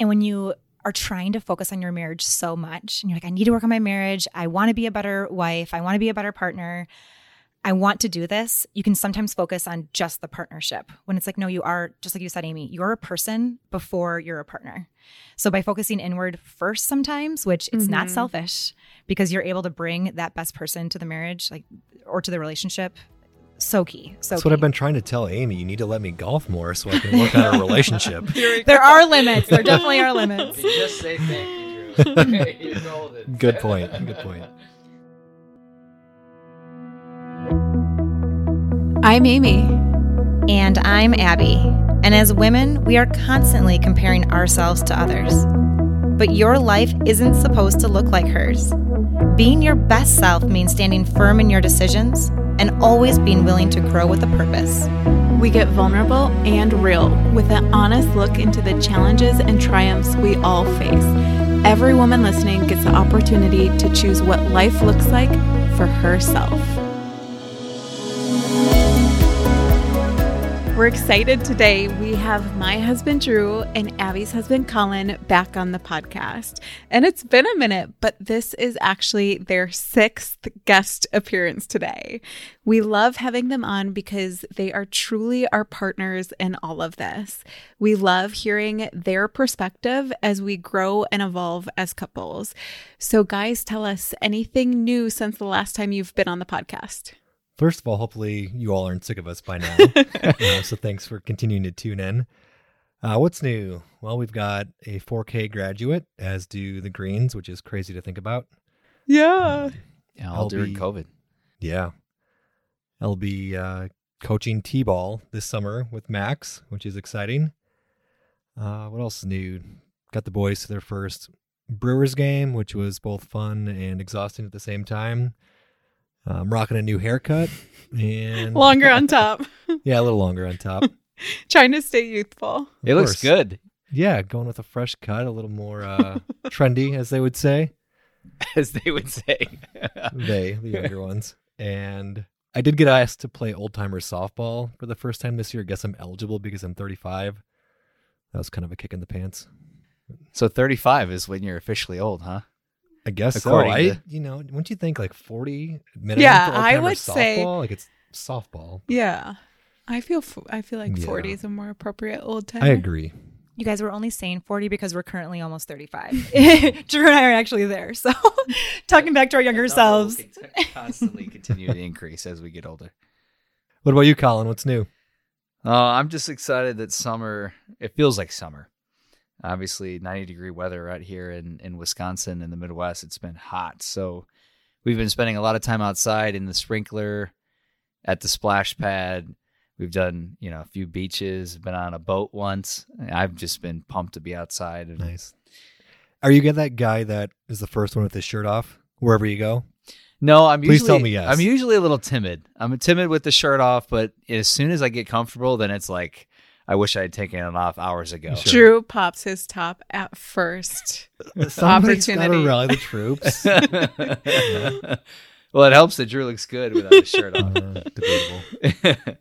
And when you are trying to focus on your marriage so much and you're like, I need to work on my marriage. I want to be a better wife. I want to be a better partner. I want to do this. You can sometimes focus on just the partnership when it's like, no, you are, just like you said, Amy, you're a person before you're a partner. So by focusing inward first, sometimes, which it's mm-hmm. not selfish because you're able to bring that best person to the marriage, like, or to the relationship so key. So that's key. what I've been trying to tell Amy. You need to let me golf more so I can work on our relationship. there are limits. There definitely are limits. You just say thank you, Drew. You're golden. Good point. Good point. I'm Amy. And I'm Abby. And as women, we are constantly comparing ourselves to others. But your life isn't supposed to look like hers. Being your best self means standing firm in your decisions and always being willing to grow with a purpose. We get vulnerable and real with an honest look into the challenges and triumphs we all face. Every woman listening gets the opportunity to choose what life looks like for herself. We're excited today. We have my husband Drew and Abby's husband Colin back on the podcast. And it's been a minute, but this is actually their sixth guest appearance today. We love having them on because they are truly our partners in all of this. We love hearing their perspective as we grow and evolve as couples. So, guys, tell us anything new since the last time you've been on the podcast. First of all, hopefully you all aren't sick of us by now. uh, so thanks for continuing to tune in. Uh, what's new? Well, we've got a 4K graduate, as do the Greens, which is crazy to think about. Yeah. Um, yeah, all during COVID. Yeah. I'll be uh, coaching T ball this summer with Max, which is exciting. Uh, what else is new? Got the boys to their first Brewers game, which was both fun and exhausting at the same time. I'm rocking a new haircut and longer on top. yeah, a little longer on top. Trying to stay youthful. It looks good. Yeah, going with a fresh cut, a little more uh, trendy, as they would say. As they would say. they, the younger ones. And I did get asked to play old timer softball for the first time this year. I guess I'm eligible because I'm 35. That was kind of a kick in the pants. So 35 is when you're officially old, huh? I guess According so. I, to... you know, wouldn't you think like 40 minutes? Yeah, I would softball? say like it's softball. Yeah. I feel I feel like yeah. 40 is a more appropriate old time. I agree. You guys were only saying 40 because we're currently almost 35. Drew and I are actually there. So, talking back to our younger selves. constantly continue to increase as we get older. What about you, Colin? What's new? Uh, I'm just excited that summer, it feels like summer obviously 90 degree weather out here in, in Wisconsin in the Midwest. It's been hot. So we've been spending a lot of time outside in the sprinkler, at the splash pad. We've done, you know, a few beaches, been on a boat once. I've just been pumped to be outside. And, nice. Are you get that guy that is the first one with his shirt off wherever you go? No, I'm Please usually, tell me yes. I'm usually a little timid. I'm timid with the shirt off, but as soon as I get comfortable, then it's like I wish I had taken it off hours ago. Sure. Drew pops his top at first. Somebody's got to rally the troops. well, it helps that Drew looks good without his shirt on. Uh, debatable.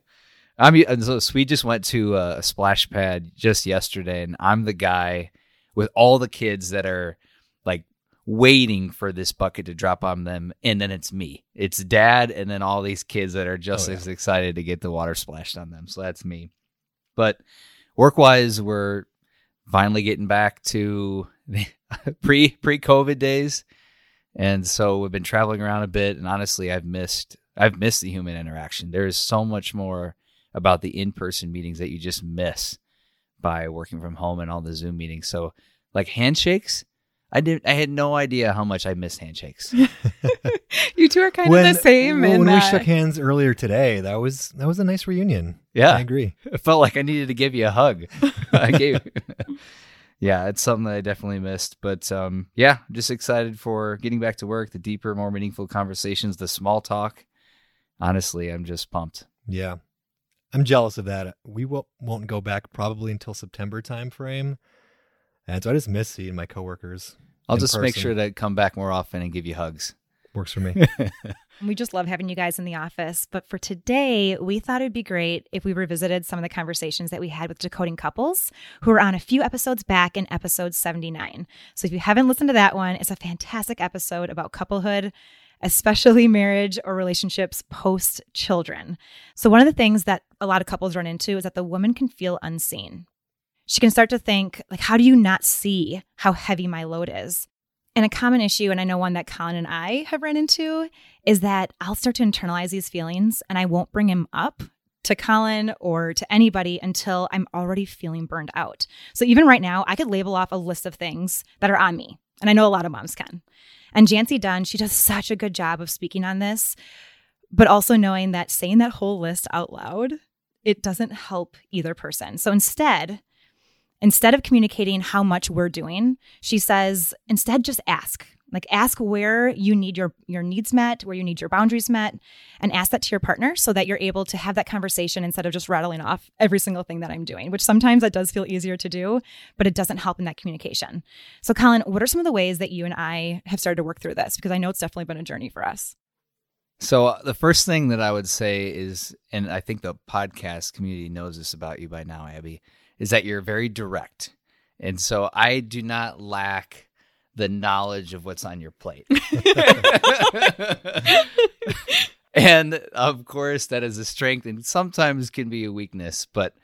I'm so, so we just went to a splash pad just yesterday, and I'm the guy with all the kids that are like waiting for this bucket to drop on them, and then it's me. It's dad, and then all these kids that are just oh, yeah. as excited to get the water splashed on them. So that's me. But work wise, we're finally getting back to pre pre COVID days, and so we've been traveling around a bit. And honestly, I've missed I've missed the human interaction. There is so much more about the in person meetings that you just miss by working from home and all the Zoom meetings. So like handshakes, I did. I had no idea how much I missed handshakes. you two are kind when, of the same. When, when we shook hands earlier today, that was that was a nice reunion. Yeah, I agree. It felt like I needed to give you a hug. I gave. yeah, it's something that I definitely missed. But um, yeah, I'm just excited for getting back to work, the deeper, more meaningful conversations, the small talk. Honestly, I'm just pumped. Yeah, I'm jealous of that. We will, won't go back probably until September time frame. And so I just miss seeing my coworkers. I'll just person. make sure to come back more often and give you hugs. works for me. We just love having you guys in the office. But for today, we thought it'd be great if we revisited some of the conversations that we had with decoding couples who were on a few episodes back in episode 79. So if you haven't listened to that one, it's a fantastic episode about couplehood, especially marriage or relationships post children. So one of the things that a lot of couples run into is that the woman can feel unseen. She can start to think, like, how do you not see how heavy my load is? And a common issue, and I know one that Colin and I have run into, is that I'll start to internalize these feelings and I won't bring him up to Colin or to anybody until I'm already feeling burned out. So even right now, I could label off a list of things that are on me. And I know a lot of moms can. And Jancee Dunn, she does such a good job of speaking on this, but also knowing that saying that whole list out loud, it doesn't help either person. So instead, Instead of communicating how much we're doing, she says, instead just ask. Like ask where you need your your needs met, where you need your boundaries met, and ask that to your partner so that you're able to have that conversation instead of just rattling off every single thing that I'm doing, which sometimes that does feel easier to do, but it doesn't help in that communication. So Colin, what are some of the ways that you and I have started to work through this? Because I know it's definitely been a journey for us. So uh, the first thing that I would say is, and I think the podcast community knows this about you by now, Abby, is that you're very direct. And so I do not lack the knowledge of what's on your plate. and of course, that is a strength and sometimes can be a weakness, but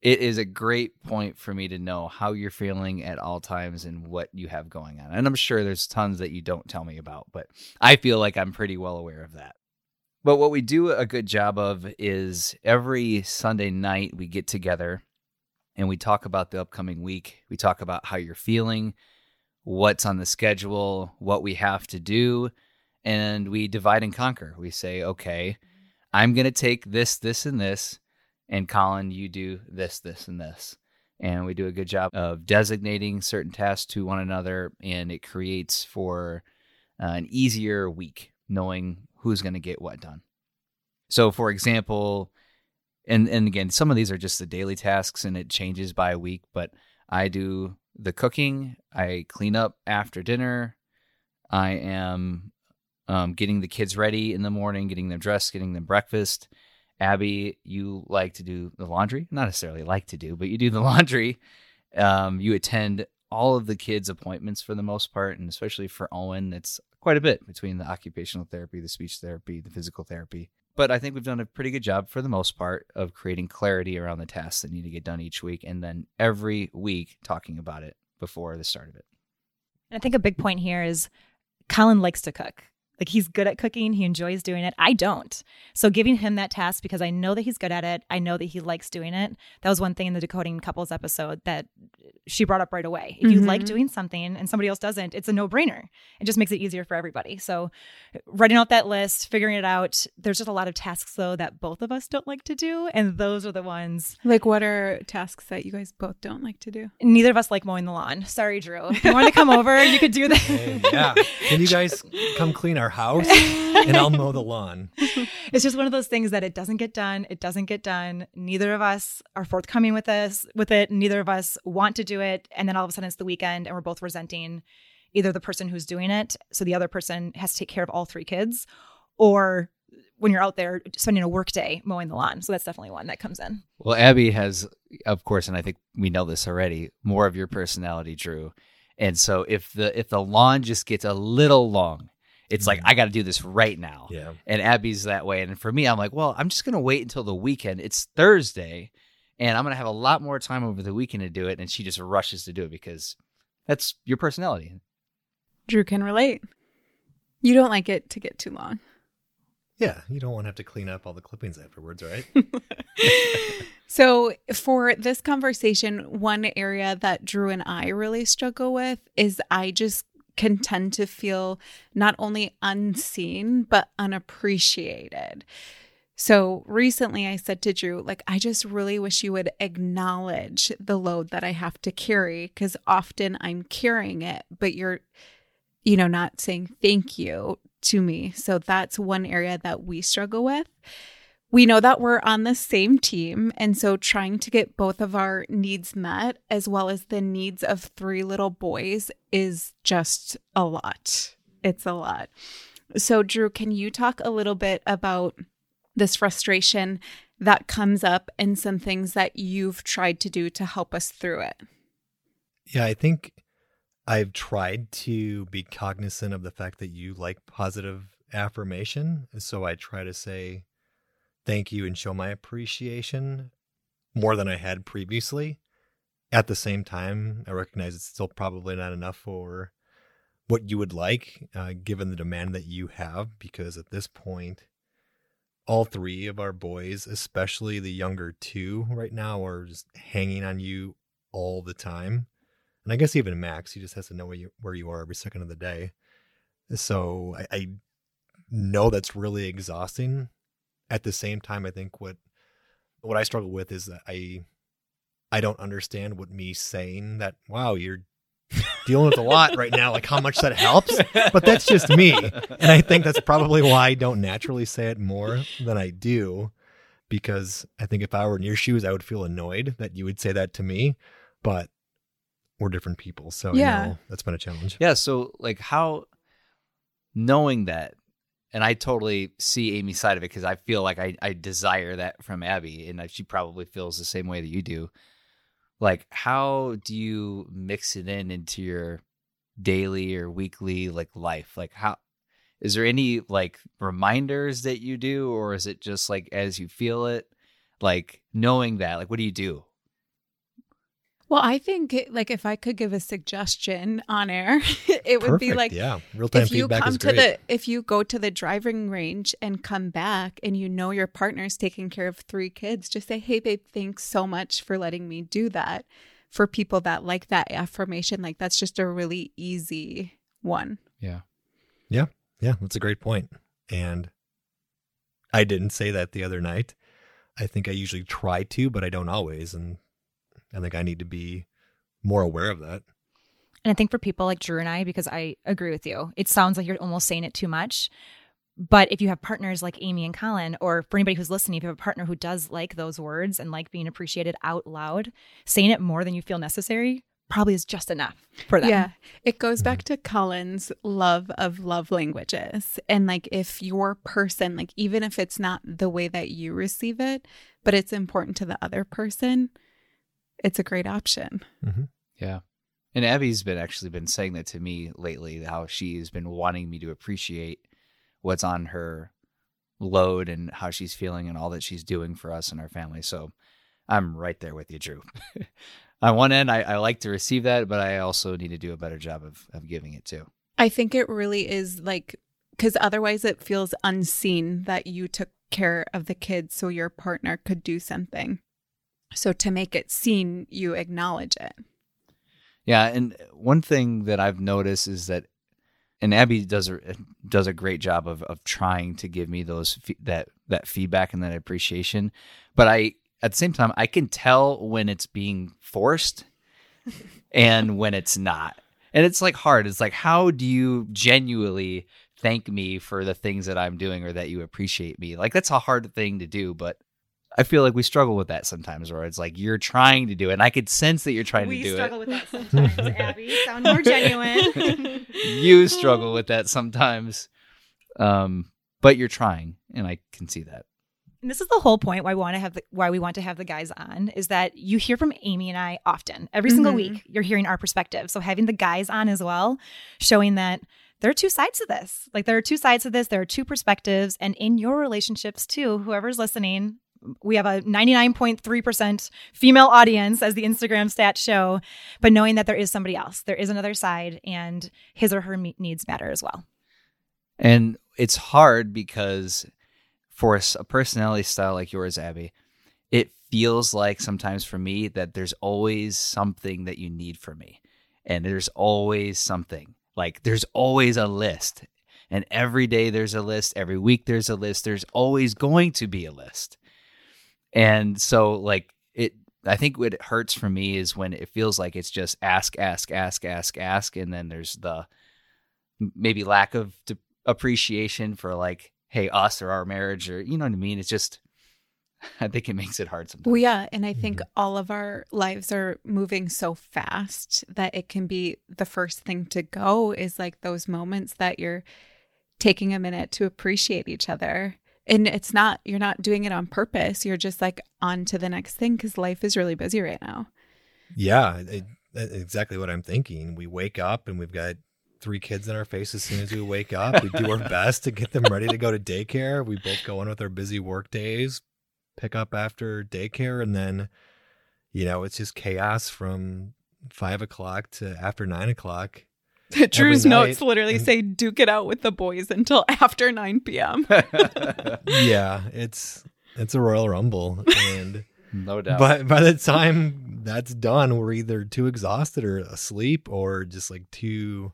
it is a great point for me to know how you're feeling at all times and what you have going on. And I'm sure there's tons that you don't tell me about, but I feel like I'm pretty well aware of that. But what we do a good job of is every Sunday night we get together and we talk about the upcoming week. We talk about how you're feeling, what's on the schedule, what we have to do, and we divide and conquer. We say, okay, I'm going to take this, this, and this, and Colin, you do this, this, and this. And we do a good job of designating certain tasks to one another, and it creates for uh, an easier week knowing who's going to get what done. So, for example, and and again, some of these are just the daily tasks and it changes by week, but I do the cooking, I clean up after dinner, I am um, getting the kids ready in the morning, getting them dressed, getting them breakfast. Abby, you like to do the laundry, not necessarily like to do, but you do the laundry. Um, you attend all of the kids' appointments for the most part, and especially for Owen, it's quite a bit between the occupational therapy, the speech therapy, the physical therapy but I think we've done a pretty good job for the most part of creating clarity around the tasks that need to get done each week and then every week talking about it before the start of it. And I think a big point here is Colin likes to cook. Like he's good at cooking, he enjoys doing it. I don't. So giving him that task because I know that he's good at it, I know that he likes doing it. That was one thing in the decoding couples episode that she brought up right away. If you mm-hmm. like doing something and somebody else doesn't, it's a no-brainer. It just makes it easier for everybody. So writing out that list, figuring it out. There's just a lot of tasks though that both of us don't like to do, and those are the ones. Like what are tasks that you guys both don't like to do? Neither of us like mowing the lawn. Sorry, Drew. If you want to come over, you could do that. Hey, yeah. Can you guys come clean our house and I'll mow the lawn. It's just one of those things that it doesn't get done. It doesn't get done. Neither of us are forthcoming with this with it. Neither of us want to do it. And then all of a sudden it's the weekend and we're both resenting either the person who's doing it. So the other person has to take care of all three kids or when you're out there spending a work day mowing the lawn. So that's definitely one that comes in. Well, Abby has, of course, and I think we know this already, more of your personality, Drew. And so if the if the lawn just gets a little long, it's like mm-hmm. I got to do this right now. Yeah. And Abby's that way, and for me, I'm like, well, I'm just gonna wait until the weekend. It's Thursday, and I'm gonna have a lot more time over the weekend to do it. And she just rushes to do it because that's your personality. Drew can relate. You don't like it to get too long. Yeah, you don't want to have to clean up all the clippings afterwards, right? so, for this conversation, one area that Drew and I really struggle with is I just can tend to feel not only unseen, but unappreciated. So recently I said to Drew, like, I just really wish you would acknowledge the load that I have to carry because often I'm carrying it, but you're, you know, not saying thank you to me. So that's one area that we struggle with we know that we're on the same team. And so trying to get both of our needs met, as well as the needs of three little boys, is just a lot. It's a lot. So, Drew, can you talk a little bit about this frustration that comes up and some things that you've tried to do to help us through it? Yeah, I think I've tried to be cognizant of the fact that you like positive affirmation. So I try to say thank you and show my appreciation more than I had previously. At the same time, I recognize it's still probably not enough for what you would like, uh, given the demand that you have, because at this point, all three of our boys, especially the younger two right now, are just hanging on you all the time. And I guess even Max, he just has to know where you, where you are every second of the day. So I, I know that's really exhausting. At the same time, I think what what I struggle with is that I I don't understand what me saying that wow you're dealing with a lot right now like how much that helps but that's just me and I think that's probably why I don't naturally say it more than I do because I think if I were in your shoes I would feel annoyed that you would say that to me but we're different people so Yeah. yeah that's been a challenge Yeah. So, like, how knowing that, and I totally see Amy's side of it because I feel like I, I desire that from Abby, and she probably feels the same way that you do. Like, how do you mix it in into your daily or weekly like life? Like, how is there any like reminders that you do, or is it just like as you feel it? Like knowing that, like, what do you do? Well, I think eh, like if I could give a suggestion on air, it would be like yeah real time if you feedback come is to great the if you go to the driving range and come back and you know your partner's taking care of three kids, just say, "Hey, babe, thanks so much for letting me do that." For people that like that affirmation, like that's just a really easy one. Yeah. Yeah. Yeah, that's a great point. And I didn't say that the other night. I think I usually try to, but I don't always. And I think I need to be more aware of that. And I think for people like Drew and I, because I agree with you, it sounds like you're almost saying it too much. But if you have partners like Amy and Colin, or for anybody who's listening, if you have a partner who does like those words and like being appreciated out loud, saying it more than you feel necessary probably is just enough for them. Yeah. It goes back to Colin's love of love languages. And like if your person, like even if it's not the way that you receive it, but it's important to the other person, it's a great option. Mm-hmm. Yeah. And Abby's been actually been saying that to me lately, how she's been wanting me to appreciate what's on her load and how she's feeling and all that she's doing for us and our family. So I'm right there with you, Drew. on one end, I, I like to receive that, but I also need to do a better job of, of giving it too. I think it really is like, because otherwise it feels unseen that you took care of the kids so your partner could do something. So to make it seen, you acknowledge it. Yeah, and one thing that I've noticed is that, and Abby does a does a great job of of trying to give me those that that feedback and that appreciation, but I at the same time I can tell when it's being forced and when it's not, and it's like hard. It's like how do you genuinely thank me for the things that I'm doing or that you appreciate me? Like that's a hard thing to do, but. I feel like we struggle with that sometimes, where it's like you're trying to do it, and I could sense that you're trying to do it. We struggle with that sometimes, Abby. Sound more genuine. you struggle with that sometimes um but you're trying and i can see that And this is the whole point why we want to have the, why we want to have the guys on is that you hear from Amy and I often every single Mhm. week you're hearing our perspective. So having the guys on as well, showing that there are two sides to this. Like there are two sides to this. There are two perspectives, and in your relationships too, whoever's listening. We have a 99.3% female audience, as the Instagram stats show, but knowing that there is somebody else, there is another side, and his or her needs matter as well. and it's hard because for a personality style like yours abby it feels like sometimes for me that there's always something that you need from me. And there's always something. Like there's always a list. And every day there's a list. Every week there's a list. There's always going to be a list and so like it i think what hurts for me is when it feels like it's just ask ask ask ask ask and then there's the maybe lack of d- appreciation for like hey us or our marriage or you know what i mean it's just i think it makes it hard sometimes Well, yeah. And I think mm-hmm. all of our lives are moving so fast that it can be the first thing to go is like those moments that you're taking a minute to appreciate each other. And it's not, you're not doing it on purpose. You're just like on to the next thing because life is really busy right now. Yeah, it, exactly what I'm thinking. We wake up and we've got three kids in our face as soon as we wake up. We do our best to get them ready to go to daycare. We both go in with our busy work days, pick up after daycare, and then, you know, it's just chaos from five o'clock to after nine o'clock. Drew's notes literally and, say duke it out with the boys until after 9 p.m. yeah, it's it's a royal rumble and no doubt. But by the time that's done, we're either too exhausted or asleep or just like too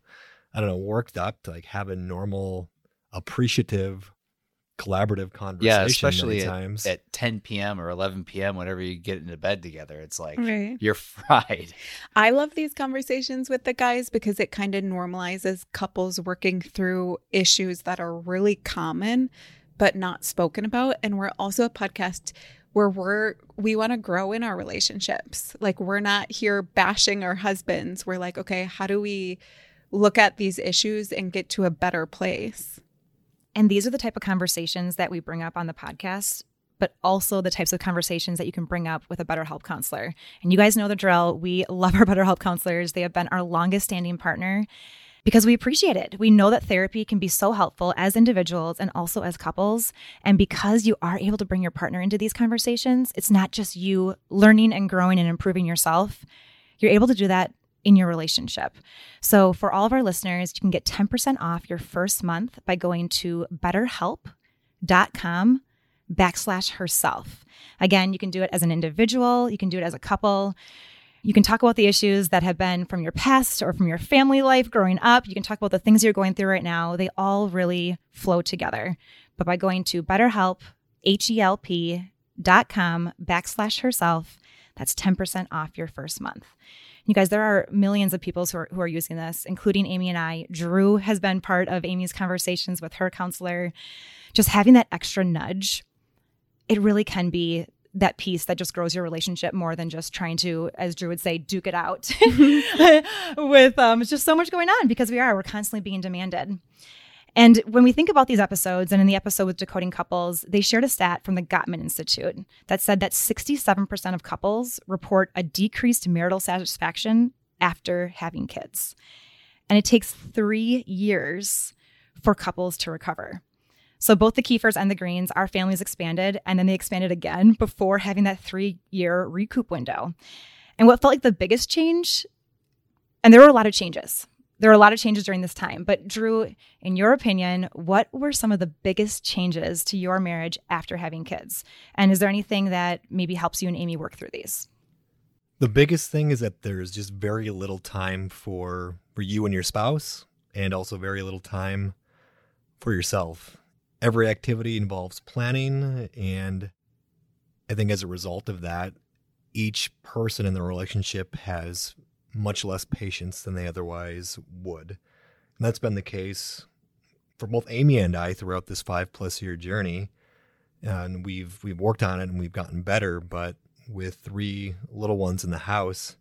I don't know, worked up to like have a normal, appreciative, collaborative conversation. Yeah, especially at, times. at 10 p.m. or 11 p.m. whenever you get into bed together. It's like right. you're fried. I love these conversations with the guys because it kind of normalizes couples working through issues that are really common but not spoken about. And we're also a podcast where we're we want to grow in our relationships. Like we're not here bashing our husbands. We're like, okay, how do we look at these issues and get to a better place. And these are the type of conversations that we bring up on the podcast, but also the types of conversations that you can bring up with a BetterHelp counselor. And you guys know the drill. We love our BetterHelp counselors. They have been our longest standing partner because we appreciate it. We know that therapy can be so helpful as individuals and also as couples. And because you are able to bring your partner into these conversations, it's not just you learning and growing and improving yourself. You're able to do that in your relationship. So, for all of our listeners, you can get 10% off your first month by going to betterhelp.com backslash herself. Again, you can do it as an individual, you can do it as a couple. You can talk about the issues that have been from your past or from your family life growing up. You can talk about the things you're going through right now. They all really flow together. But by going to betterhelp, H-E-L-P dot com backslash herself, that's 10% off your first month. You guys, there are millions of people who are, who are using this, including Amy and I. Drew has been part of Amy's conversations with her counselor. Just having that extra nudge, it really can be that piece that just grows your relationship more than just trying to, as Drew would say, duke it out with um, it's just so much going on because we are, we're constantly being demanded. And when we think about these episodes, and in the episode with Decoding Couples, they shared a stat from the Gottman Institute that said that 67% of couples report a decreased marital satisfaction after having kids. And it takes three years for couples to recover. So both the Kiefers and the Greens, our families expanded, and then they expanded again before having that three year recoup window. And what felt like the biggest change, and there were a lot of changes, there were a lot of changes during this time. But Drew, in your opinion, what were some of the biggest changes to your marriage after having kids? And is there anything that maybe helps you and Amy work through these? The biggest thing is that there's just very little time for for you and your spouse and also very little time for yourself. Every activity involves planning and I think as a result of that each person in the relationship has much less patience than they otherwise would. And that's been the case for both Amy and I throughout this five plus year journey. And we've we've worked on it and we've gotten better, but with three little ones in the house,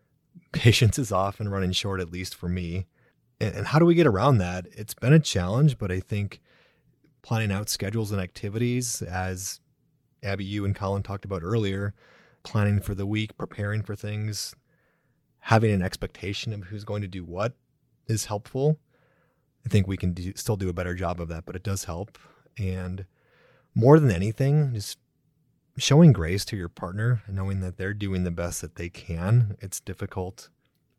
patience is often running short, at least for me. And, and how do we get around that? It's been a challenge, but I think planning out schedules and activities, as Abby, you and Colin talked about earlier, planning for the week, preparing for things, having an expectation of who's going to do what is helpful. I think we can do, still do a better job of that, but it does help. And more than anything, just showing grace to your partner and knowing that they're doing the best that they can. It's difficult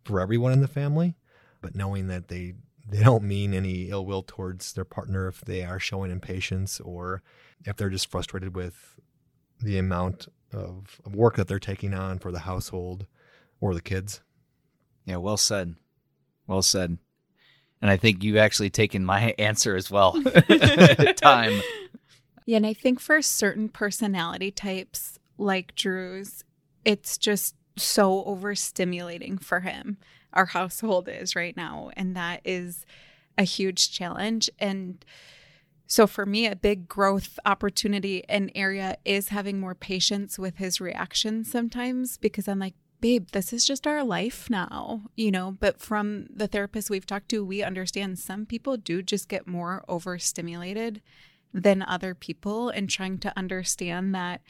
for everyone in the family, but knowing that they they don't mean any ill will towards their partner if they are showing impatience or if they're just frustrated with the amount of, of work that they're taking on for the household or the kids. Yeah, well said. Well said. And I think you've actually taken my answer as well. Time. Yeah, and I think for certain personality types like Drew's, it's just so overstimulating for him. Our household is right now, and that is a huge challenge. And so for me, a big growth opportunity and area is having more patience with his reactions sometimes because I'm like, babe, this is just our life now, you know. But from the therapists we've talked to, we understand some people do just get more overstimulated than other people, and trying to understand that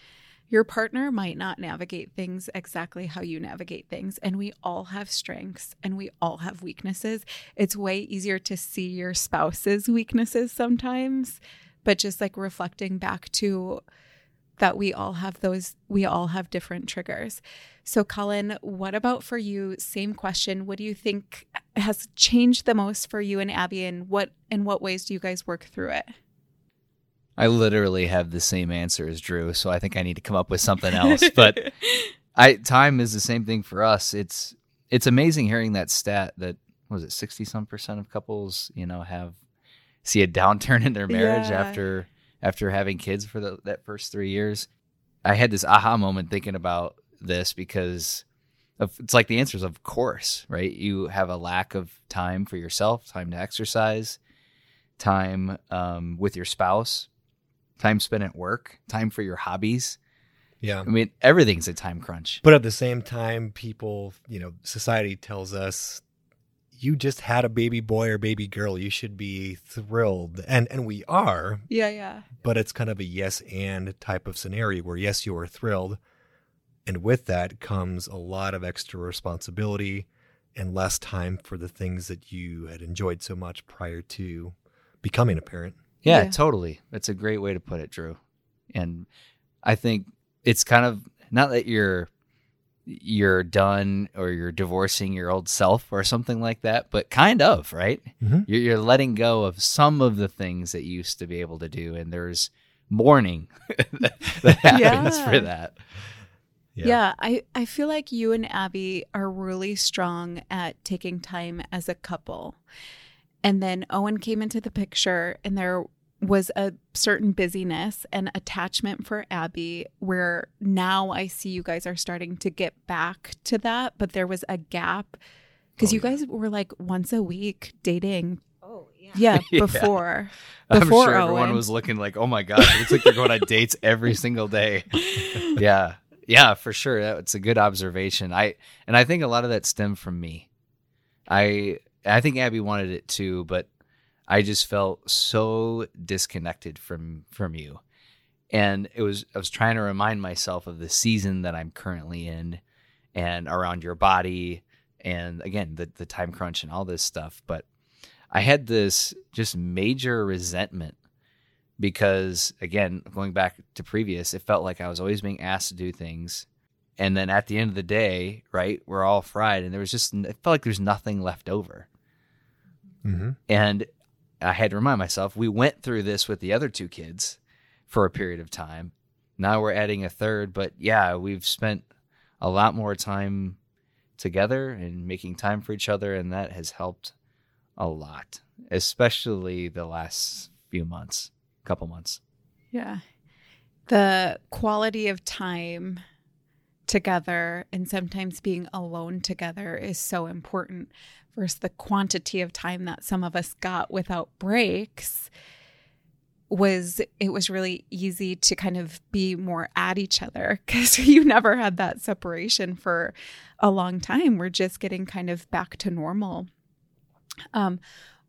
your partner might not navigate things exactly how you navigate things. And we all have strengths and we all have weaknesses. It's way easier to see your spouse's weaknesses sometimes, but just like reflecting back to that we all have those, we all have different triggers. So, Colin, what about for you? Same question. What do you think has changed the most for you and Abby, and what in what ways do you guys work through it? I literally have the same answer as Drew, so I think I need to come up with something else. But I time is the same thing for us. It's it's amazing hearing that stat that was it sixty some percent of couples you know have see a downturn in their marriage Yeah. after after having kids for the, that first three years. I had this aha moment thinking about this because of, it's like the answer is of course, right? You have a lack of time for yourself, time to exercise, time um, with your spouse, time spent at work, time for your hobbies. Yeah. I mean, everything's a time crunch. But at the same time, people, you know, society tells us you just had a baby boy or baby girl. You should be thrilled. And and we are, Yeah, yeah. but it's kind of a yes and type of scenario where yes, you are thrilled. And with that comes a lot of extra responsibility and less time for the things that you had enjoyed so much prior to becoming a parent. Yeah, Yeah. totally. That's a great way to put it, Drew. And I think it's kind of not that you're you're done or you're divorcing your old self or something like that, but kind of, right? Mhm. You're, you're letting go of some of the things that you used to be able to do, and there's mourning that, that happens Yeah. for that. Yeah. Yeah. I, I feel like you and Abby are really strong at taking time as a couple. And then Owen came into the picture, and there was a certain busyness and attachment for Abby where now I see you guys are starting to get back to that, but there was a gap because Oh, you yeah. guys were like once a week dating. Oh, yeah. Yeah, Yeah. before. I'm Before sure everyone Owen. was looking like, "Oh my gosh, it looks like they're going on dates every single day." yeah, yeah, for sure. That's a good observation. I and I think a lot of that stemmed from me. I I think Abby wanted it too, but I just felt so disconnected from from you, and it was I was trying to remind myself of the season that I'm currently in, and around your body, and again the the time crunch and all this stuff, but. I had this just major resentment because, again, going back to previous, it felt like I was always being asked to do things. And then at the end of the day, right, we're all fried. And there was just, it felt like there's nothing left over. Mm-hmm. And I had to remind myself, we went through this with the other two kids for a period of time. Now we're adding a third. But yeah, we've spent a lot more time together and making time for each other. And that has helped a lot, especially the last few months, couple months. Yeah. The quality of time together and sometimes being alone together is so important versus the quantity of time that some of us got without breaks was it was really easy to kind of be more at each other because you never had that separation for a long time. We're just getting kind of back to normal. Um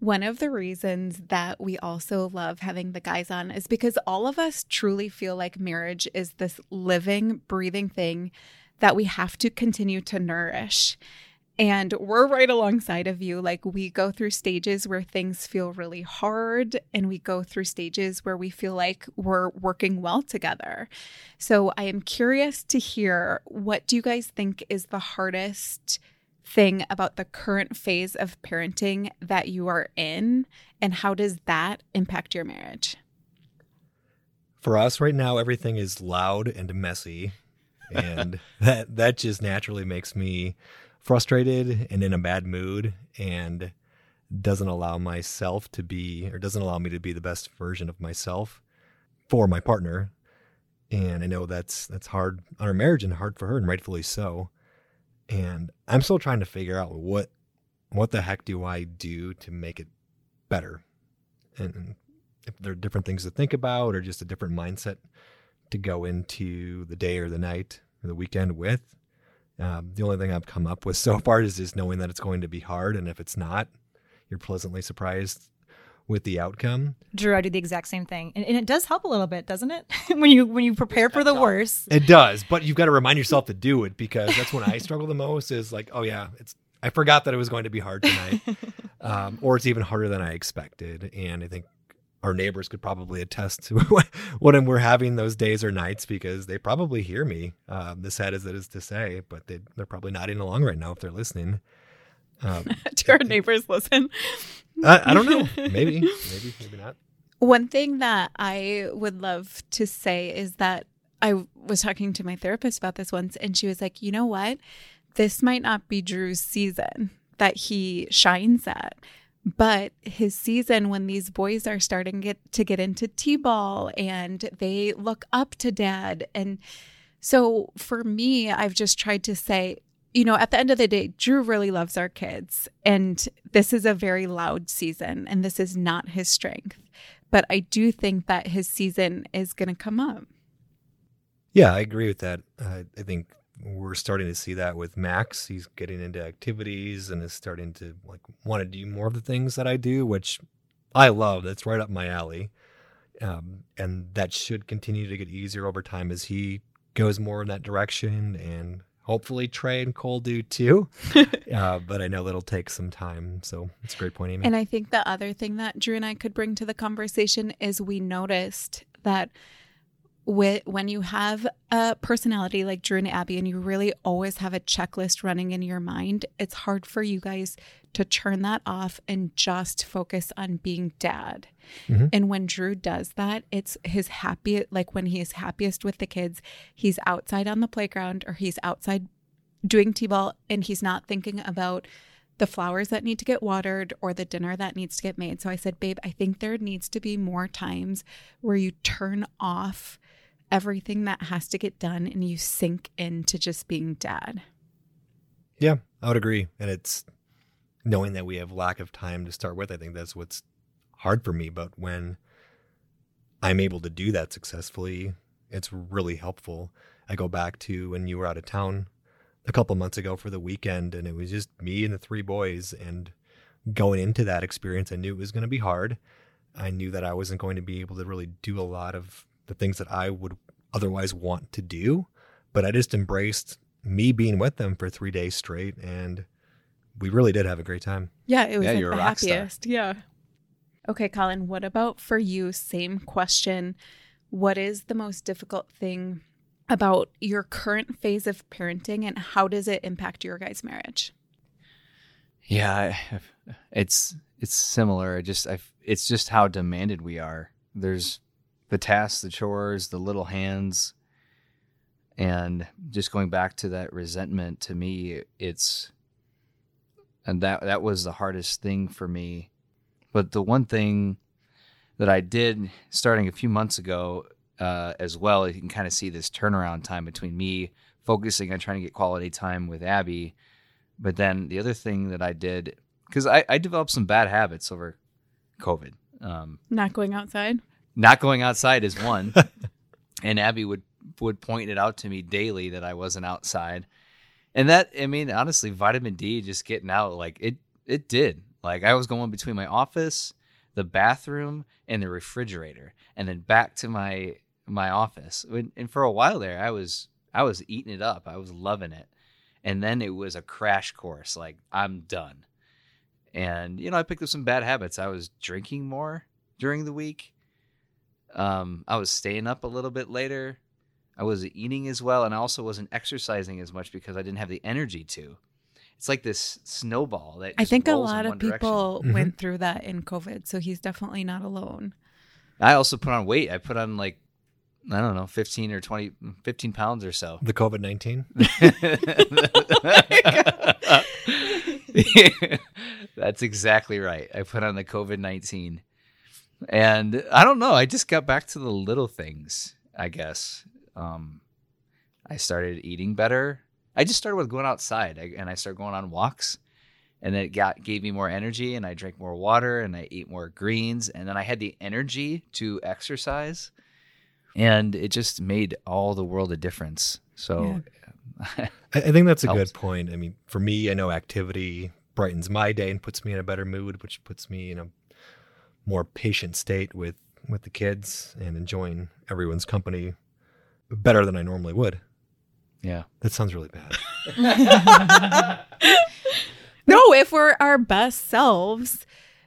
one of the reasons that we also love having the guys on is because all of us truly feel like marriage is this living, breathing thing that we have to continue to nourish. And we're right alongside of you. Like, we go through stages where things feel really hard, and we go through stages where we feel like we're working well together. So, I am curious to hear what do you guys think is the hardest thing about the current phase of parenting that you are in and how does that impact your marriage For us right now, everything is loud and messy, and that that just naturally makes me frustrated and in a bad mood, and doesn't allow myself to be, or doesn't allow me to be the best version of myself for my partner. And I know that's that's hard on our marriage and hard for her, and rightfully so. And I'm still trying to figure out what what the heck do I do to make it better, and, if there are different things to think about or just a different mindset to go into the day or the night or the weekend with. Um, the only thing I've come up with so far is just knowing that it's going to be hard, and if it's not, you're pleasantly surprised with the outcome. Drew, I do the exact same thing, and, and it does help a little bit, doesn't it? when you when you prepare for the worst. It does, but you've got to remind yourself to do it because that's when I struggle the most. Is like, oh yeah, it's I forgot that it was going to be hard tonight, um, or it's even harder than I expected. And I think our neighbors could probably attest to when we're having those days or nights because they probably hear me. Um, as sad as it is to say, but they, they're probably nodding along right now if they're listening. Um, Do our neighbors listen? I, I don't know. Maybe, maybe, maybe not. One thing that I would love to say is that I was talking to my therapist about this once, and she was like, you know what? This might not be Drew's season that he shines at, but his season when these boys are starting get, to get into t ball and they look up to dad. And so for me, I've just tried to say, you know, at the end of the day, Drew really loves our kids. And this is a very loud season, and this is not his strength. But I do think that his season is going to come up. Yeah, I agree with that. Uh, I think we're starting to see that with Max. He's getting into activities and is starting to like want to do more of the things that I do, which I love. That's right up my alley. Um, and that should continue to get easier over time as he goes more in that direction and hopefully Trey and Cole do too. uh, but I know that'll take some time. So it's a great point, Amy. And I think the other thing that Drew and I could bring to the conversation is we noticed that with, when you have a personality like Drew and Abby and you really always have a checklist running in your mind, it's hard for you guys to turn that off and just focus on being dad. Mm-hmm. And when Drew does that, it's his happy like when he is happiest with the kids, he's outside on the playground or he's outside doing T-ball and he's not thinking about the flowers that need to get watered or the dinner that needs to get made. So I said, "Babe, I think there needs to be more times where you turn off everything that has to get done and you sink into just being dad." Yeah, I would agree. And it's knowing that we have lack of time to start with. I think that's what's hard for me. But when I'm able to do that successfully, it's really helpful. I go back to when you were out of town a couple months ago for the weekend, and it was just me and the three boys. And going into that experience, I knew it was going to be hard. I knew that I wasn't going to be able to really do a lot of the things that I would otherwise want to do. But I just embraced me being with them for three days straight and we really did have a great time. Yeah, it was yeah, like the happiest. Star. Yeah. Okay, Colin, what about for you? Same question. What is the most difficult thing about your current phase of parenting and how does it impact your guys' marriage? Yeah, it's it's similar. I just I've, it's just how demanded we are. There's the tasks, the chores, the little hands, and just going back to that resentment. To me, it's and that that was the hardest thing for me. But the one thing that I did starting a few months ago uh, as well, you can kind of see this turnaround time between me focusing on trying to get quality time with Abby. But then the other thing that I did, because I, I, developed some bad habits over COVID. Um, not going outside. Not going outside is one, and Abby would would point it out to me daily that I wasn't outside and that I mean, honestly, vitamin D just getting out like it it did. Like I was going between my office, the bathroom, and the refrigerator, and then back to my my office. And for a while there, I was I was eating it up. I was loving it. And then it was a crash course. Like I'm done. And you know, I picked up some bad habits. I was drinking more during the week. Um, I was staying up a little bit later. I wasn't eating as well, and I also wasn't exercising as much because I didn't have the energy to. It's like this snowball that I think a lot of people mm-hmm. went through that in COVID, so he's definitely not alone. I also put on weight. I put on like I don't know, 15 or 20, 15 pounds or so. The COVID 19? That's exactly right. I put on the COVID 19. And I don't know. I just got back to the little things, I guess. Um, I started eating better. I just started with going outside and I started going on walks and then it got gave me more energy and I drank more water and I ate more greens and then I had the energy to exercise and it just made all the world a difference. So I, I think that's a Helps. good point. I mean, for me, I know activity brightens my day and puts me in a better mood, which puts me in a more patient state with with the kids and enjoying everyone's company better than I normally would. yeah. That sounds really bad. No, if we're our best selves,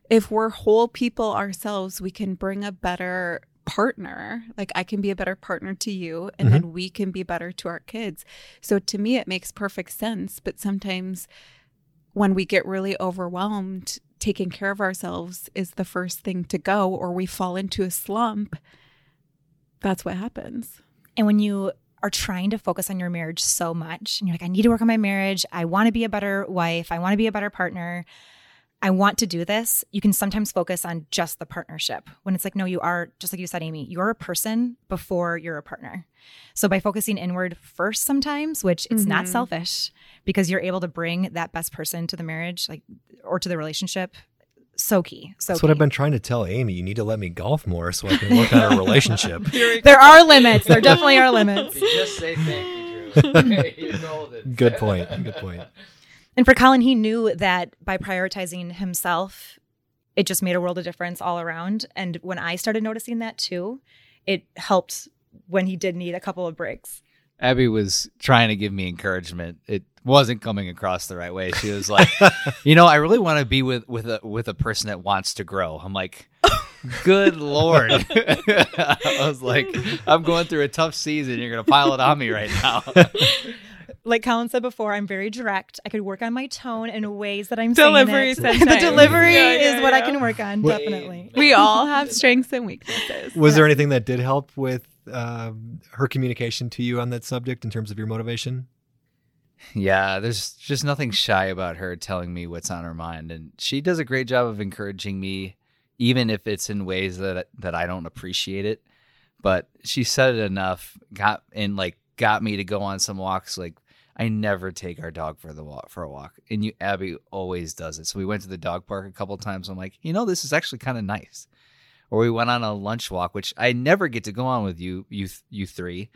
if we're whole people ourselves, we can bring a better partner. Like I can be a better partner to you, and then mm-hmm. we can be better to our kids. So to me, it makes perfect sense. But sometimes when we get really overwhelmed, taking care of ourselves is the first thing to go, or we fall into a slump. That's what happens. And when you are trying to focus on your marriage so much, and you're like, I need to work on my marriage. I want to be a better wife. I want to be a better partner. I want to do this. You can sometimes focus on just the partnership when it's like, no, you are, just like you said, Amy, you're a person before you're a partner. So by focusing inward first, sometimes, which it's not Mhm. selfish because you're able to bring that best person to the marriage, like, or to the relationship. So key. So That's what I've been trying to tell Amy. You need to let me golf more so I can work on our relationship. There are limits. There definitely are limits. just say thank you, Drew. You're. Good point. Good point. And for Colin, he knew that by prioritizing himself, it just made a world of difference all around. And when I started noticing that too, it helped when he did need a couple of breaks. Abby was trying to give me encouragement. It wasn't coming across the right way. She was like, "You know, I really want to be with with a with a person that wants to grow." I'm like, "Good lord!" I was like, "I'm going through a tough season. You're gonna pile it on me right now." Like Colin said before, I'm very direct. I could work on my tone in ways that I'm Delivery saying it. the delivery Yeah, yeah, is what I can work on, Well, definitely. We all have strengths and weaknesses. Was there anything that did help with um her communication to you on that subject in terms of your motivation? Yeah, there's just nothing shy about her telling me what's on her mind, and she does a great job of encouraging me, even if it's in ways that that I don't appreciate it. But she said it enough, got and like got me to go on some walks. Like I never take our dog for the walk for a walk, and you Abby always does it. So we went to the dog park a couple times. I'm like, you know, this is actually kind of nice. Or we went on a lunch walk, which I never get to go on with you, you, you three.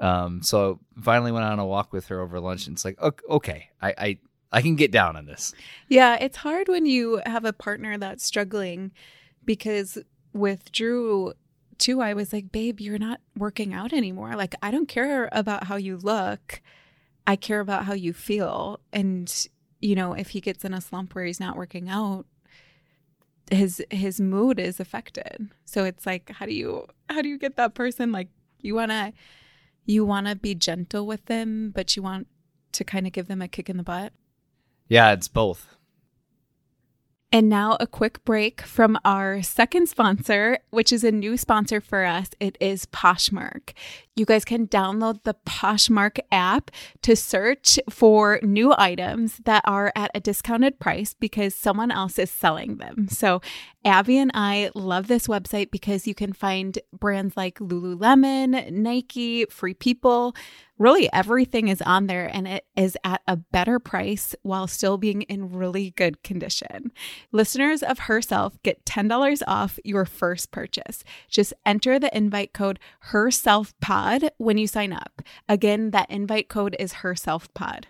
Um, so finally went on a walk with her over lunch, and it's like, ok- okay, I, I, I can get down on this. Yeah, it's hard when you have a partner that's struggling because with Drew too, I was like, babe, you're not working out anymore. Like, I don't care about how you look. I care about how you feel. And, you know, if he gets in a slump where he's not working out, his his mood is affected. So it's like, how do you how do you get that person like you wanna you wanna be gentle with them, but you want to kind of give them a kick in the butt? Yeah, it's both. And now a quick break from our second sponsor, which is a new sponsor for us. It is Poshmark. You guys can download the Poshmark app to search for new items that are at a discounted price because someone else is selling them. So, Abby and I love this website because you can find brands like Lululemon, Nike, Free People. Really, everything is on there and it is at a better price while still being in really good condition. Listeners of Herself get $10 off your first purchase. Just enter the invite code HerselfPod when you sign up. Again, that invite code is herself pod.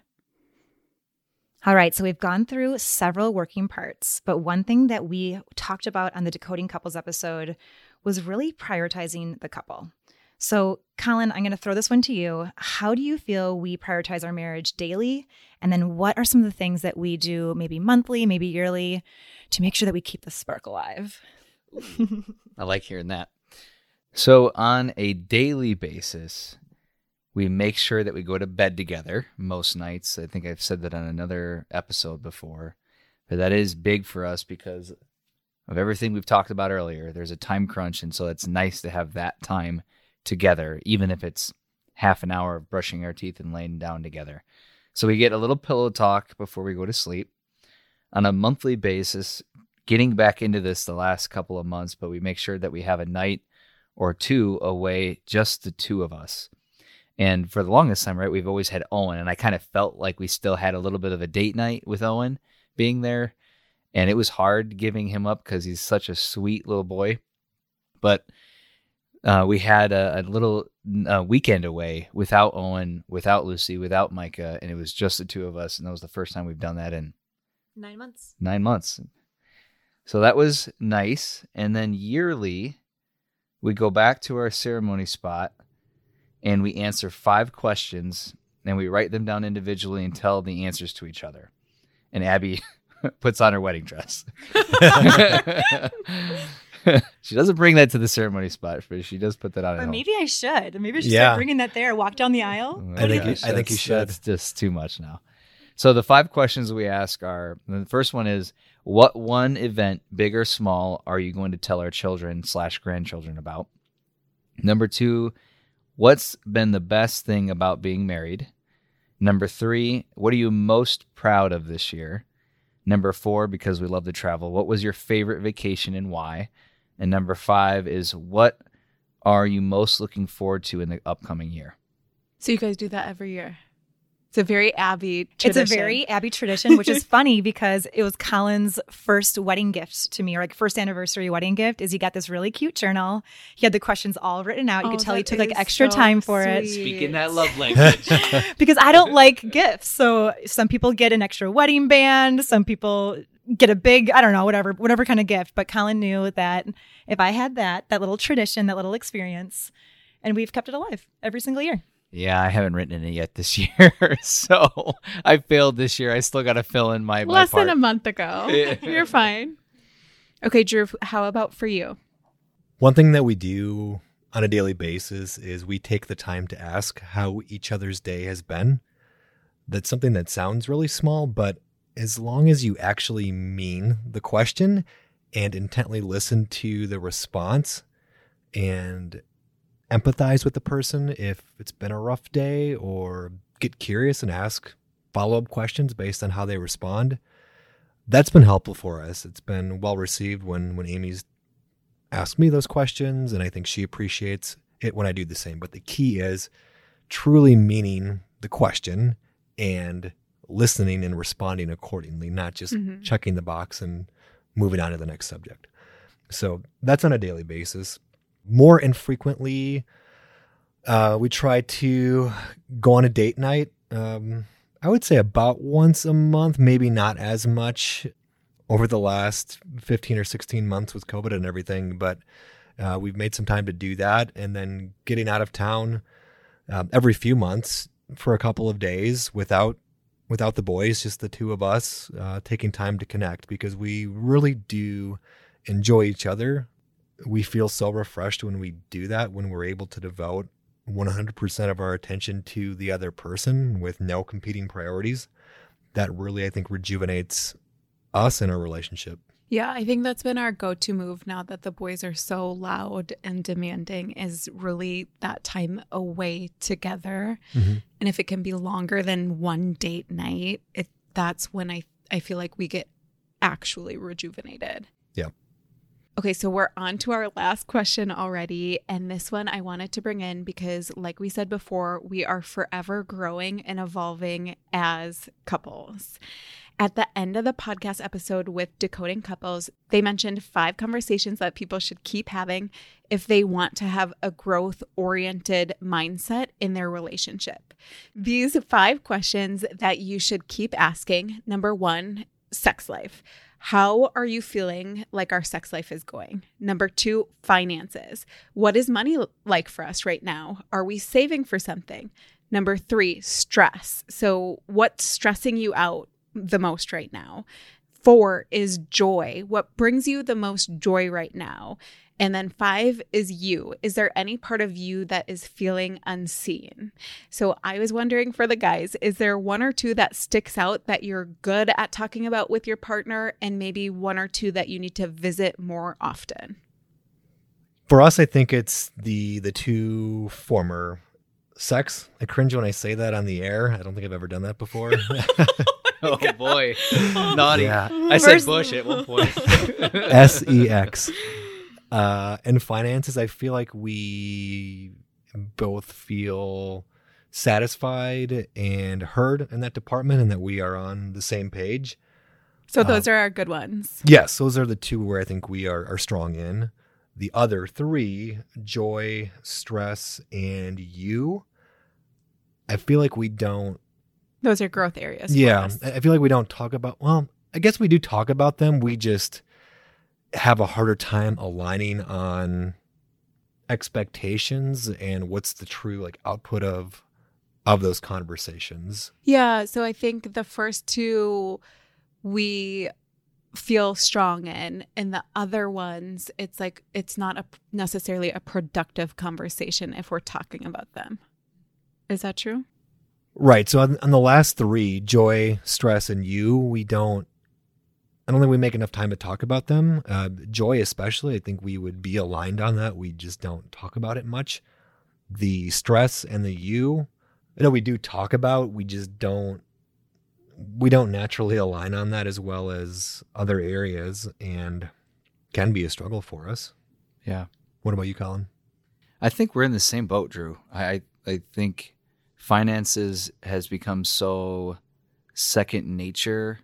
All right, so we've gone through several working parts, but one thing that we talked about on the Decoding Couples episode was really prioritizing the couple. So, Colin, I'm going to throw this one to you. How do you feel we prioritize our marriage daily? And then what are some of the things that we do maybe monthly, maybe yearly to make sure that we keep the spark alive? I like hearing that. So, on a daily basis, we make sure that we go to bed together most nights. I think I've said that on another episode before, but that is big for us because of everything we've talked about earlier. There's a time crunch, and so it's nice to have that time together, even if it's half an hour of brushing our teeth and laying down together. So, we get a little pillow talk before we go to sleep. On a monthly basis, getting back into this the last couple of months, but we make sure that we have a night or two away, just the two of us. And for the longest time, right, we've always had Owen, and I kind of felt like we still had a little bit of a date night with Owen being there. And it was hard giving him up because he's such a sweet little boy. But uh, we had a, a little uh, weekend away without Owen, without Lucy, without Micah, and it was just the two of us. And that was the first time we've done that in Nine months. nine months. So that was nice. And then yearly, we go back to our ceremony spot and we answer five questions and we write them down individually and tell the answers to each other. And Abby puts on her wedding dress. she doesn't bring that to the ceremony spot, but she does put that on. at Or home. maybe I should. Maybe I should Yeah. start bringing that there. Walk down the aisle. Oh I my think you- gosh, I think you should. That's just too much now. So the five questions we ask are: the first one is, what one event, big or small, are you going to tell our children slash grandchildren about? Number two, what's been the best thing about being married? Number three, what are you most proud of this year? Number four, because we love to travel, what was your favorite vacation and why? And number five is what are you most looking forward to in the upcoming year? So you guys do that every year. It's a very Abby tradition. It's a very Abby tradition, which is funny because it was Colin's first wedding gift to me, or like first anniversary wedding gift. Is he got this really cute journal. He had the questions all written out. You Oh, could tell he took like extra so time for it. sweet. Speaking that love language. because I don't like gifts. So some people get an extra wedding band, some people get a big, I don't know, whatever, whatever kind of gift. But Colin knew that if I had that, that little tradition, that little experience, and we've kept it alive every single year. Yeah, I haven't written it yet this year, so I failed this year. I still got to fill in my my Less part. than a month ago. You're fine. Okay, Drew, how about for you? One thing that we do on a daily basis is we take the time to ask how each other's day has been. That's something that sounds really small, but as long as you actually mean the question and intently listen to the response and empathize with the person if it's been a rough day or get curious and ask follow up questions based on how they respond. That's been helpful for us. It's been well received when when Amy's asked me those questions and I think she appreciates it when I do the same. But the key is truly meaning the question and listening and responding accordingly, not just Mhm. checking the box and moving on to the next subject. So that's on a daily basis. More infrequently, uh, we try to go on a date night. Um, I would say about once a month, maybe not as much over the last 15 or 16 months with COVID and everything, but uh, we've made some time to do that. And then getting out of town um, every few months for a couple of days without without the boys, just the two of us, uh, taking time to connect because we really do enjoy each other. We feel so refreshed when we do that, when we're able to devote 100% of our attention to the other person with no competing priorities. That really, I think, rejuvenates us in our relationship. Yeah, I think that's been our go to move now that the boys are so loud and demanding is really that time away together. Mhm. And if it can be longer than one date night, it that's when I, I feel like we get actually rejuvenated. Okay, so we're on to our last question already. And this one I wanted to bring in because, like we said before, we are forever growing and evolving as couples. At the end of the podcast episode with Decoding Couples, they mentioned five conversations that people should keep having if they want to have a growth oriented mindset in their relationship. These five questions that you should keep asking number one, sex life. How are you feeling like our sex life is going? Number two, finances. What is money like for us right now? Are we saving for something? Number three, stress. So, what's stressing you out the most right now? Four is joy. What brings you the most joy right now? And then five is you. Is there any part of you that is feeling unseen? So I was wondering for the guys, is there one or two that sticks out that you're good at talking about with your partner, and maybe one or two that you need to visit more often? For us, I think it's the the two former sex. I cringe when I say that on the air. I don't think I've ever done that before. oh boy, naughty. Yeah. I said First- Bush at one point. S E X. Uh, and finances, I feel like we both feel satisfied and heard in that department and that we are on the same page. So those are our good ones. Yes, those are the two where I think we are, are strong in. the other three, joy, stress, and you, I feel like we don't. Those are growth areas. Yeah, I feel like we don't talk about. Well, I guess we do talk about them. We just have a harder time aligning on expectations and what's the true like output of of those conversations. Yeah. So I think the first two we feel strong in, and the other ones, it's like it's not a, necessarily a productive conversation if we're talking about them. Is that true? Right. So on, on the last three, joy, stress, and you, we don't. I don't think we make enough time to talk about them. Uh, joy, especially, I think we would be aligned on that. We just don't talk about it much. The stress and the you, I know we do talk about. We just don't. We don't naturally align on that as well as other areas, and can be a struggle for us. Yeah. What about you, Colin? I think we're in the same boat, Drew. I I, I think finances has become so second nature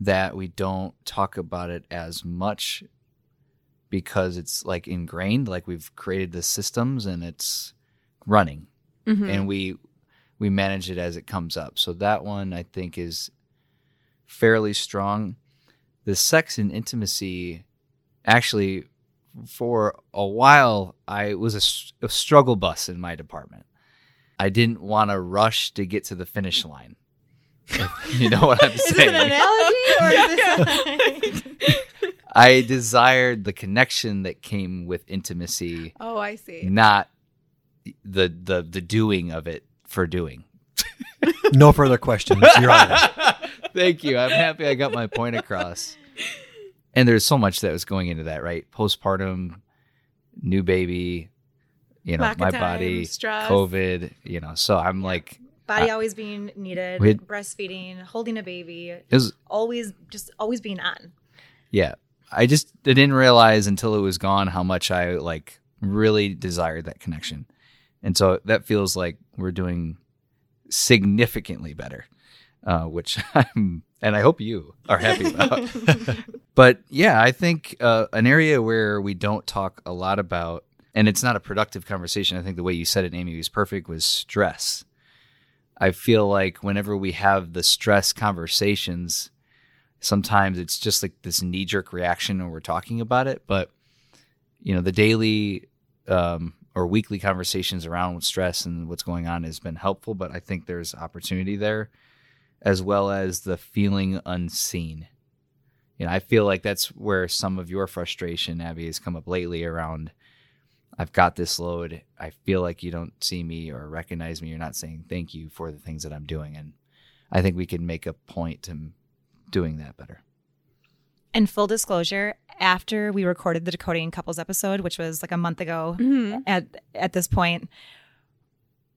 that we don't talk about it as much because it's like ingrained, like we've created the systems and it's running Mm-hmm. and we we manage it as it comes up. So that one I think is fairly strong. The sex and intimacy actually for a while I was a struggle bus in my department. I didn't want to rush to get to the finish line. You know what I'm saying? Is this an analogy or is this I desired the connection that came with intimacy, oh, I see. not the the the doing of it for doing. No further questions. You're on. Thank you. I'm happy I got my point across. And there's so much that was going into that, right? Postpartum, new baby, you know, Lack my time, body, stress. COVID, you know. So I'm like, body always being needed, had- breastfeeding, holding a baby, was, always just always being on. yeah. I just I didn't realize until it was gone how much I like really desired that connection. And so that feels like we're doing significantly better, uh, which I'm, and I hope you are happy about. but yeah, I think uh, an area where we don't talk a lot about, and it's not a productive conversation. I think the way you said it, Amy, was perfect. Was stress. I feel like whenever we have the stress conversations, sometimes it's just like this knee jerk reaction when we're talking about it. But you know, the daily um, or weekly conversations around stress and what's going on has been helpful. But I think there's opportunity there, as well as the feeling unseen. You know, I feel like that's where some of your frustration, Abby, has come up lately around. I've got this load. I feel like you don't see me or recognize me. You're not saying thank you for the things that I'm doing, and I think we can make a point to doing that better. And full disclosure, after we recorded the Decoding Couples episode, which was like a month ago Mhm. at at this point,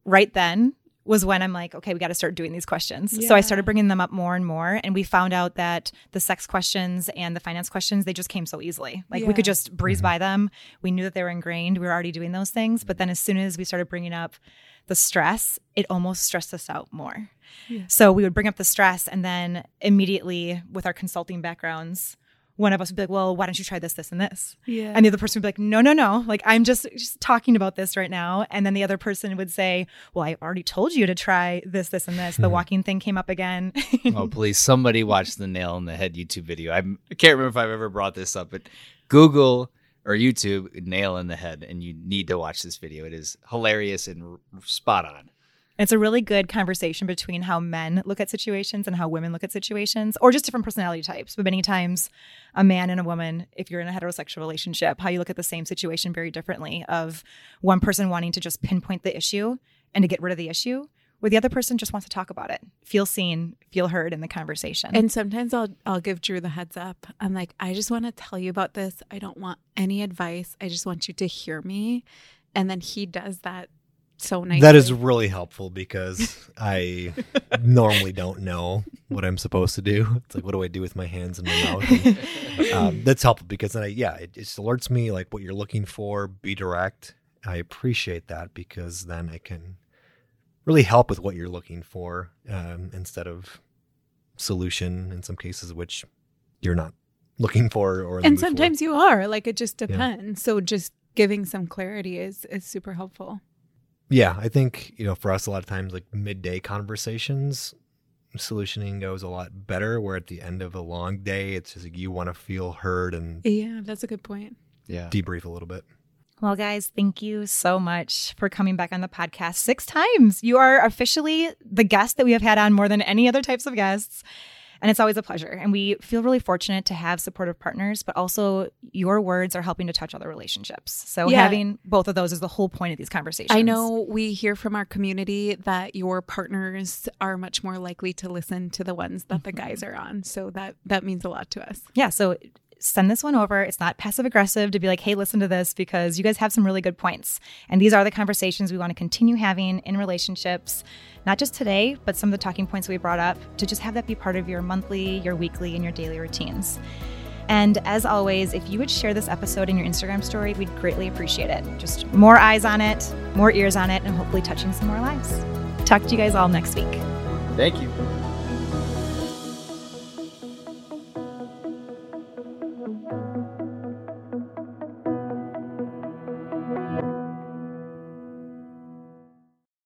right then was when I'm like, okay, we got to start doing these questions. So I started bringing them up more and more, and we found out that the sex questions and the finance questions they just came so easily. Like we could just breeze mm-hmm. by them. We knew that they were ingrained. We were already doing those things, but then as soon as we started bringing up the stress, it almost stressed us out more. Yeah. So we would bring up the stress, and then immediately with our consulting backgrounds, one of us would be like, "Well, why don't you try this, this, and this?" Yeah. And the other person would be like, "No, no, no! Like I'm just just talking about this right now." And then the other person would say, "Well, I already told you to try this, this, and this." The Mhm. walking thing came up again. oh, please, somebody watch the nail in the head YouTube video. I'm, I can't remember if I've ever brought this up, but Google or YouTube nail in the head, and you need to watch this video. It is hilarious and r- spot on. It's a really good conversation between how men look at situations and how women look at situations, or just different personality types. But many times, a man and a woman, if you're in a heterosexual relationship, how you look at the same situation very differently. Of one person wanting to just pinpoint the issue and to get rid of the issue, where the other person just wants to talk about it, feel seen, feel heard in the conversation. And sometimes I'll I'll give Drew the heads up. I'm like, I just want to tell you about this. I don't want any advice. I just want you to hear me. And then he does that so nicely. That is really helpful because I normally don't know what I'm supposed to do. It's like, what do I do with my hands and my mouth? And, um, that's helpful because then I, yeah, it just alerts me like what you're looking for. Be direct. I appreciate that because then I can really help with what you're looking for um, instead of solution in some cases, which you're not looking for or and mood for. sometimes you are like it just depends so just giving some clarity is is super helpful Yeah, I think, you know, for us, a lot of times, like midday conversations, solutioning goes a lot better. Where at the end of a long day, it's just like you want to feel heard and yeah that's a good point Yeah. debrief a little bit. Well, guys, thank you so much for coming back on the podcast six times. You are officially the guest that we have had on more than any other types of guests. And it's always a pleasure. And we feel really fortunate to have supportive partners, but also your words are helping to touch other relationships. So Yeah. having both of those is the whole point of these conversations. I know we hear from our community that your partners are much more likely to listen to the ones that the guys are on. So that that means a lot to us. Yeah. So send this one over. It's not passive aggressive to be like, hey, listen to this because you guys have some really good points. And these are the conversations we want to continue having in relationships, not just today, but some of the talking points we brought up to just have that be part of your monthly, your weekly, and your daily routines. And as always, if you would share this episode in your Instagram story, we'd greatly appreciate it. Just more eyes on it, more ears on it, and hopefully touching some more lives. Talk to you guys all next week. Thank you.